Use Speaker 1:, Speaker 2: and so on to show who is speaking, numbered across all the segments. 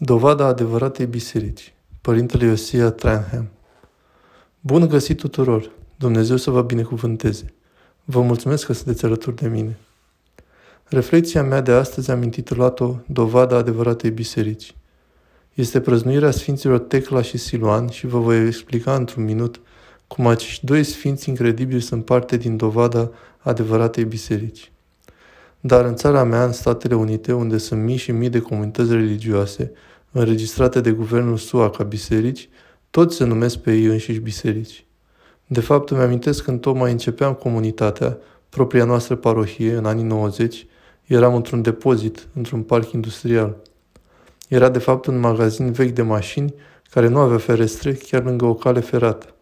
Speaker 1: Dovada adevăratei biserici. Părintele Iosia Tranham. Bun găsit tuturor! Dumnezeu să vă binecuvânteze! Vă mulțumesc că sunteți alături de mine. Reflecția mea de astăzi am intitulat-o Dovada adevăratei biserici. Este prăznuirea Sfinților Tecla și Siluan și vă voi explica într-un minut cum acești doi sfinți incredibili sunt parte din dovada adevăratei biserici. Dar în țara mea, în Statele Unite, unde sunt mii și mii de comunități religioase, înregistrate de guvernul SUA ca biserici, toți se numesc pe ei înșiși biserici. De fapt, îmi amintesc când tocmai începeam comunitatea, propria noastră parohie, în anii 90, eram într-un depozit, într-un parc industrial. Era de fapt un magazin vechi de mașini care nu avea ferestre, chiar lângă o cale ferată.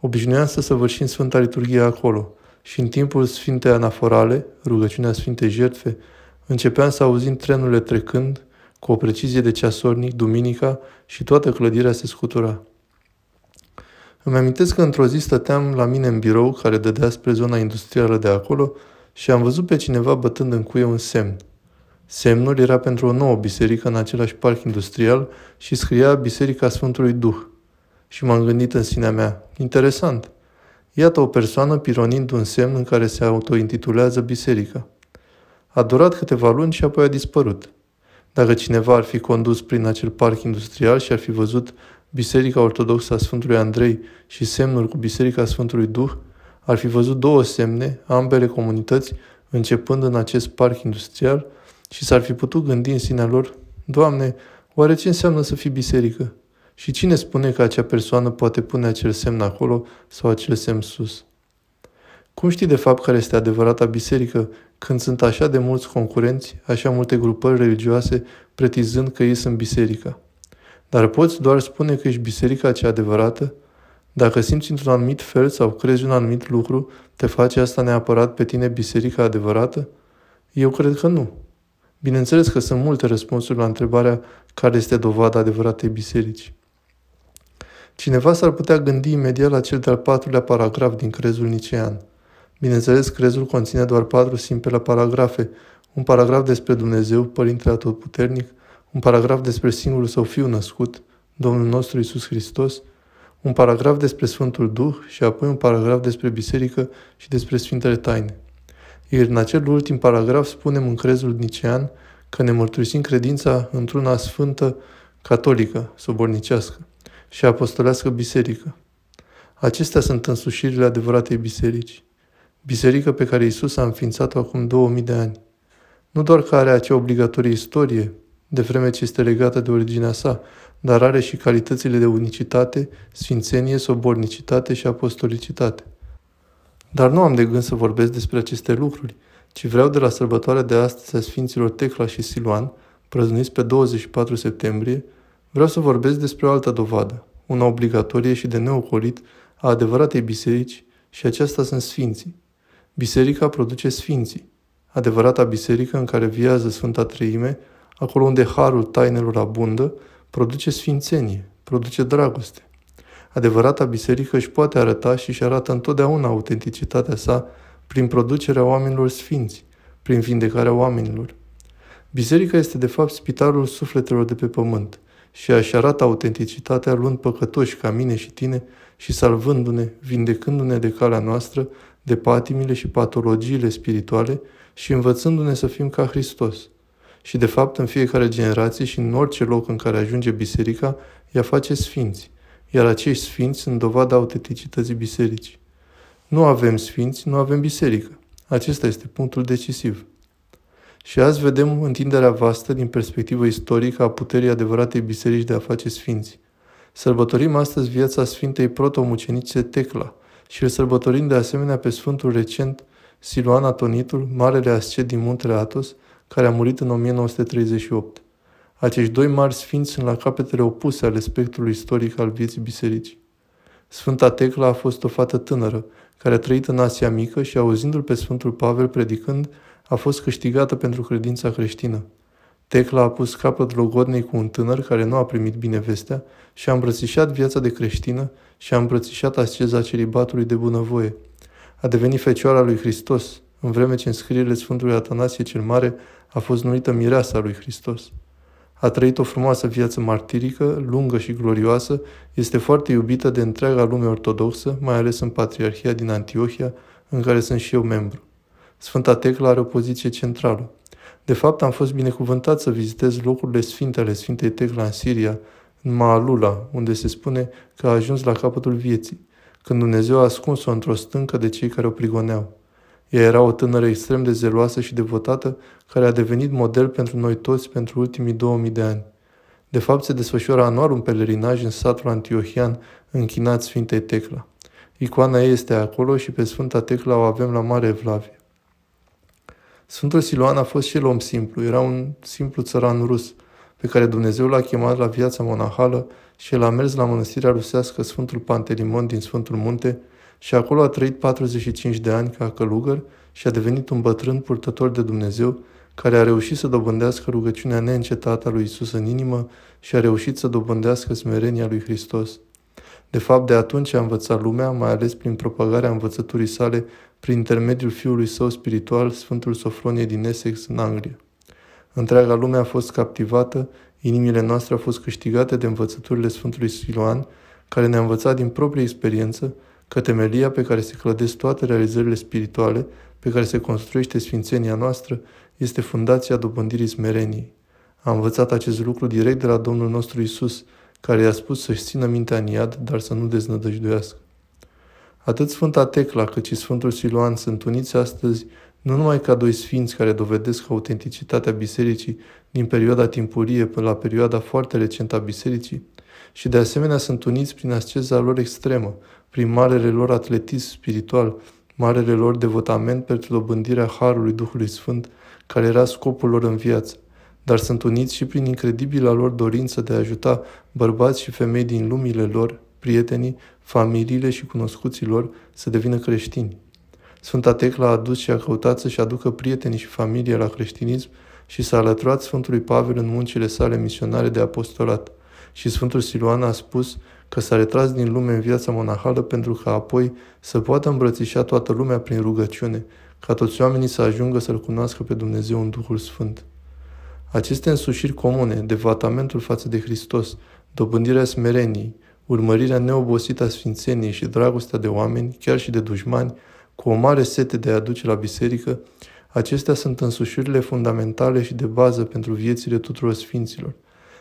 Speaker 1: Obișnuiam să săvârșim Sfânta Liturghie acolo și în timpul Sfintei Anaforale, rugăciunea Sfintei Jertfe, începeam să auzim trenurile trecând, cu o precizie de ceasornic, duminica și toată clădirea se scutura. Îmi amintesc că într-o zi stăteam la mine în birou care dădea spre zona industrială de acolo și am văzut pe cineva bătând în cuie un semn. Semnul era pentru o nouă biserică în același parc industrial și scria Biserica Sfântului Duh. Și m-am gândit în sinea mea, interesant. Iată o persoană pironind un semn în care se autointitulează biserica. A durat câteva luni și apoi a dispărut. Dacă cineva ar fi condus prin acel parc industrial și ar fi văzut Biserica Ortodoxă a Sfântului Andrei și semnul cu Biserica Sfântului Duh, ar fi văzut două semne, ambele comunități, începând în acest parc industrial și s-ar fi putut gândi în sinea lor, Doamne, oare ce înseamnă să fii biserică? Și cine spune că acea persoană poate pune acel semn acolo sau acel semn sus? Cum știi de fapt care este adevărata biserică când sunt așa de mulți concurenți, așa multe grupări religioase pretizând că ei sunt biserica? Dar poți doar spune că ești biserica cea adevărată? Dacă simți într-un anumit fel sau crezi un anumit lucru, te face asta neapărat pe tine biserica adevărată? Eu cred că nu. Bineînțeles că sunt multe răspunsuri la întrebarea care este dovada adevăratei biserici. Cineva s-ar putea gândi imediat la cel de-al patrulea paragraf din crezul nicean. Bineînțeles, crezul conține doar patru simple paragrafe, un paragraf despre Dumnezeu, Părintele Atotputernic, un paragraf despre singurul său fiu născut, Domnul nostru Isus Hristos, un paragraf despre Sfântul Duh și apoi un paragraf despre biserică și despre Sfintele Taine. Iar în acel ultim paragraf spunem în crezul nicean că ne mărturisim credința într-una sfântă, catolică, sobornicească și apostolească biserică. Acestea sunt însușirile adevăratei biserici. Biserică pe care Isus a înființat-o acum 2000 de ani. Nu doar că are acea obligatorie istorie, de vreme ce este legată de originea sa, dar are și calitățile de unicitate, sfințenie, sobornicitate și apostolicitate. Dar nu am de gând să vorbesc despre aceste lucruri, ci vreau de la sărbătoarea de astăzi a Sfinților Tecla și Siluan, prăznuiți pe 24 septembrie, vreau să vorbesc despre o altă dovadă, una obligatorie și de neocolit a adevăratei biserici și aceasta sunt sfinții. Biserica produce sfinții, adevărata biserică în care viază Sfânta Treime, acolo unde harul tainelor abundă, produce sfințenie, produce dragoste. Adevărata biserică își poate arăta și își arată întotdeauna autenticitatea sa prin producerea oamenilor sfinți, prin vindecarea oamenilor. Biserica este de fapt spitalul sufletelor de pe pământ și își arată autenticitatea luând păcătoși ca mine și tine și salvându-ne, vindecându-ne de calea noastră, de patimile și patologiile spirituale și învățându-ne să fim ca Hristos – și de fapt în fiecare generație și în orice loc în care ajunge biserica, ea face sfinți, iar acești sfinți sunt dovada autenticității bisericii. Nu avem sfinți, nu avem biserică. Acesta este punctul decisiv. Și azi vedem întinderea vastă din perspectivă istorică a puterii adevăratei biserici de a face sfinți. Sărbătorim astăzi viața Sfintei protomucenice Tecla și îl sărbătorim de asemenea pe Sfântul recent Siluan Atonitul, marele ascet din muntele Atos, care a murit în 1938. Acești doi mari sfinți sunt la capetele opuse ale spectrului istoric al vieții bisericii. Sfânta Tecla a fost o fată tânără, care a trăit în Asia Mică și, auzindu-l pe Sfântul Pavel predicând, a fost câștigată pentru credința creștină. Tecla a pus capăt logodnei cu un tânăr care nu a primit bine vestea și a îmbrățișat viața de creștină și a îmbrățișat asceza celibatului de bunăvoie. A devenit fecioara lui Hristos, în vreme ce în scrierile Sfântului Atanasie cel Mare a fost numită mireasa lui Hristos. A trăit o frumoasă viață martirică, lungă și glorioasă, este foarte iubită de întreaga lume ortodoxă, mai ales în Patriarhia din Antiohia, în care sunt și eu membru. Sfânta Tecla are o poziție centrală. De fapt, am fost binecuvântat să vizitez locurile sfinte ale Sfintei Tecla în Siria, în Maalula, unde se spune că a ajuns la capătul vieții, când Dumnezeu a ascuns-o într-o stâncă de cei care o prigoneau. Ea era o tânără extrem de zeloasă și devotată, care a devenit model pentru noi toți pentru ultimii 2000 de ani. De fapt, se desfășoară anual un pelerinaj în satul antiohian închinat Sfintei Tecla. Icoana ei este acolo și pe Sfânta Tecla o avem la Mare Evlavie. Sfântul Siloan a fost și el om simplu, era un simplu țăran rus, pe care Dumnezeu l-a chemat la viața monahală și el a mers la mănăstirea rusească Sfântul Pantelimon din Sfântul Munte și acolo a trăit 45 de ani ca călugăr și a devenit un bătrân purtător de Dumnezeu care a reușit să dobândească rugăciunea neîncetată a lui Isus în inimă și a reușit să dobândească smerenia lui Hristos. De fapt, de atunci a învățat lumea, mai ales prin propagarea învățăturii sale, prin intermediul fiului său spiritual, Sfântul Sofronie din Essex, în Anglia. Întreaga lume a fost captivată, inimile noastre au fost câștigate de învățăturile Sfântului Siloan, care ne-a învățat din proprie experiență că temelia pe care se clădesc toate realizările spirituale, pe care se construiește sfințenia noastră, este fundația dobândirii smereniei. Am învățat acest lucru direct de la Domnul nostru Isus, care i-a spus să-și țină mintea în iad, dar să nu deznădăjduiască. Atât Sfânta Tecla cât și Sfântul Siloan sunt uniți astăzi nu numai ca doi sfinți care dovedesc autenticitatea bisericii din perioada timpurie până la perioada foarte recentă a bisericii, și de asemenea sunt uniți prin asceza lor extremă, prin marele lor atletism spiritual, marele lor devotament pentru dobândirea Harului Duhului Sfânt, care era scopul lor în viață, dar sunt uniți și prin incredibila lor dorință de a ajuta bărbați și femei din lumile lor, prietenii, familiile și cunoscuții lor să devină creștini. Sfânta Tecla a adus și a căutat să-și aducă prietenii și familie la creștinism și s-a alăturat Sfântului Pavel în muncile sale misionare de apostolat. Și Sfântul Siluan a spus că s-a retras din lume în viața monahală pentru că apoi să poată îmbrățișa toată lumea prin rugăciune, ca toți oamenii să ajungă să-L cunoască pe Dumnezeu în Duhul Sfânt. Aceste însușiri comune, devatamentul față de Hristos, dobândirea smereniei, urmărirea neobosită a sfințeniei și dragostea de oameni, chiar și de dușmani, cu o mare sete de a aduce la biserică, acestea sunt însușirile fundamentale și de bază pentru viețile tuturor sfinților.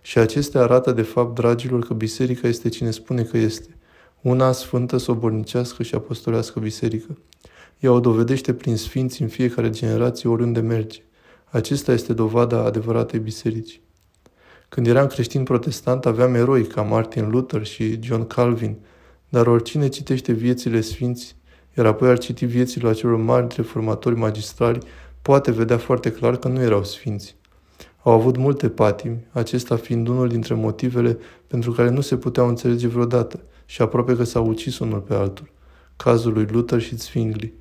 Speaker 1: Și acestea arată de fapt, dragilor, că biserica este cine spune că este. Una sfântă, sobornicească și apostolească biserică. Ea o dovedește prin sfinți în fiecare generație oriunde merge. Acesta este dovada adevăratei biserici. Când eram creștin protestant, aveam eroi ca Martin Luther și John Calvin, dar oricine citește viețile sfinți, iar apoi ar citi viețile acelor mari reformatori magistrali, poate vedea foarte clar că nu erau sfinți. Au avut multe patimi, acesta fiind unul dintre motivele pentru care nu se puteau înțelege vreodată și aproape că s-au ucis unul pe altul. Cazul lui Luther și Zwingli.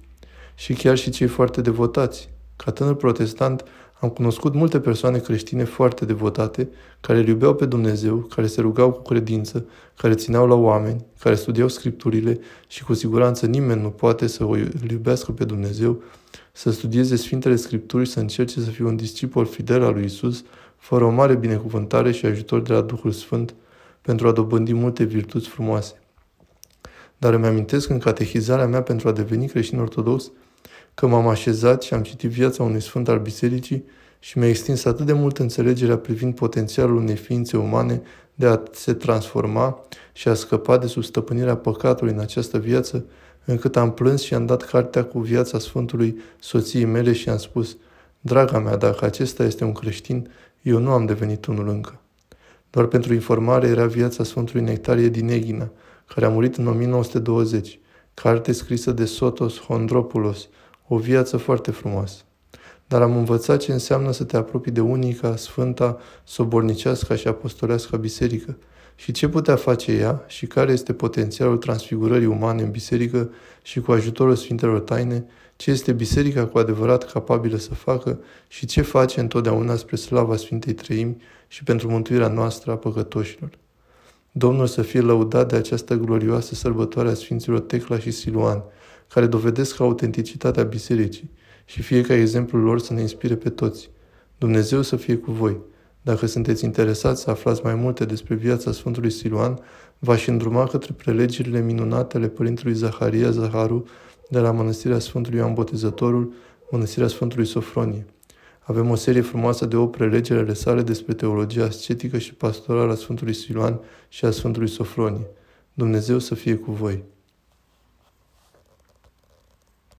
Speaker 1: Și chiar și cei foarte devotați. Ca tânăr protestant, am cunoscut multe persoane creștine foarte devotate, care îl iubeau pe Dumnezeu, care se rugau cu credință, care țineau la oameni, care studiau scripturile și cu siguranță nimeni nu poate să o iubească pe Dumnezeu, să studieze Sfintele Scripturi și să încerce să fie un discipol fidel al lui Isus, fără o mare binecuvântare și ajutor de la Duhul Sfânt, pentru a dobândi multe virtuți frumoase. Dar îmi amintesc în catehizarea mea pentru a deveni creștin ortodox că m-am așezat și am citit viața unui sfânt al bisericii și mi-a extins atât de mult înțelegerea privind potențialul unei ființe umane de a se transforma și a scăpa de sub stăpânirea păcatului în această viață, încât am plâns și am dat cartea cu viața Sfântului soției mele și am spus, Draga mea, dacă acesta este un creștin, eu nu am devenit unul încă. Doar pentru informare era viața Sfântului Nectarie din Eghina, care a murit în 1920, carte scrisă de Sotos Hondropoulos, o viață foarte frumoasă. Dar am învățat ce înseamnă să te apropii de unica, sfânta, sobornicească și apostolească biserică și ce putea face ea și care este potențialul transfigurării umane în biserică și cu ajutorul Sfintelor Taine, ce este biserica cu adevărat capabilă să facă și ce face întotdeauna spre slava Sfintei Treimi și pentru mântuirea noastră a păcătoșilor. Domnul să fie lăudat de această glorioasă sărbătoare a Sfinților Tecla și Siluan, care dovedesc autenticitatea bisericii și fie ca exemplul lor să ne inspire pe toți. Dumnezeu să fie cu voi. Dacă sunteți interesați să aflați mai multe despre viața Sfântului Siluan, v-aș îndruma către prelegerile minunate ale Părintelui Zaharia Zaharu de la Mănăstirea Sfântului Ioan Botezătorul, Mănăstirea Sfântului Sofronie. Avem o serie frumoasă de o prelegeri ale sale despre teologia ascetică și pastorală a Sfântului Siluan și a Sfântului Sofronie. Dumnezeu să fie cu voi!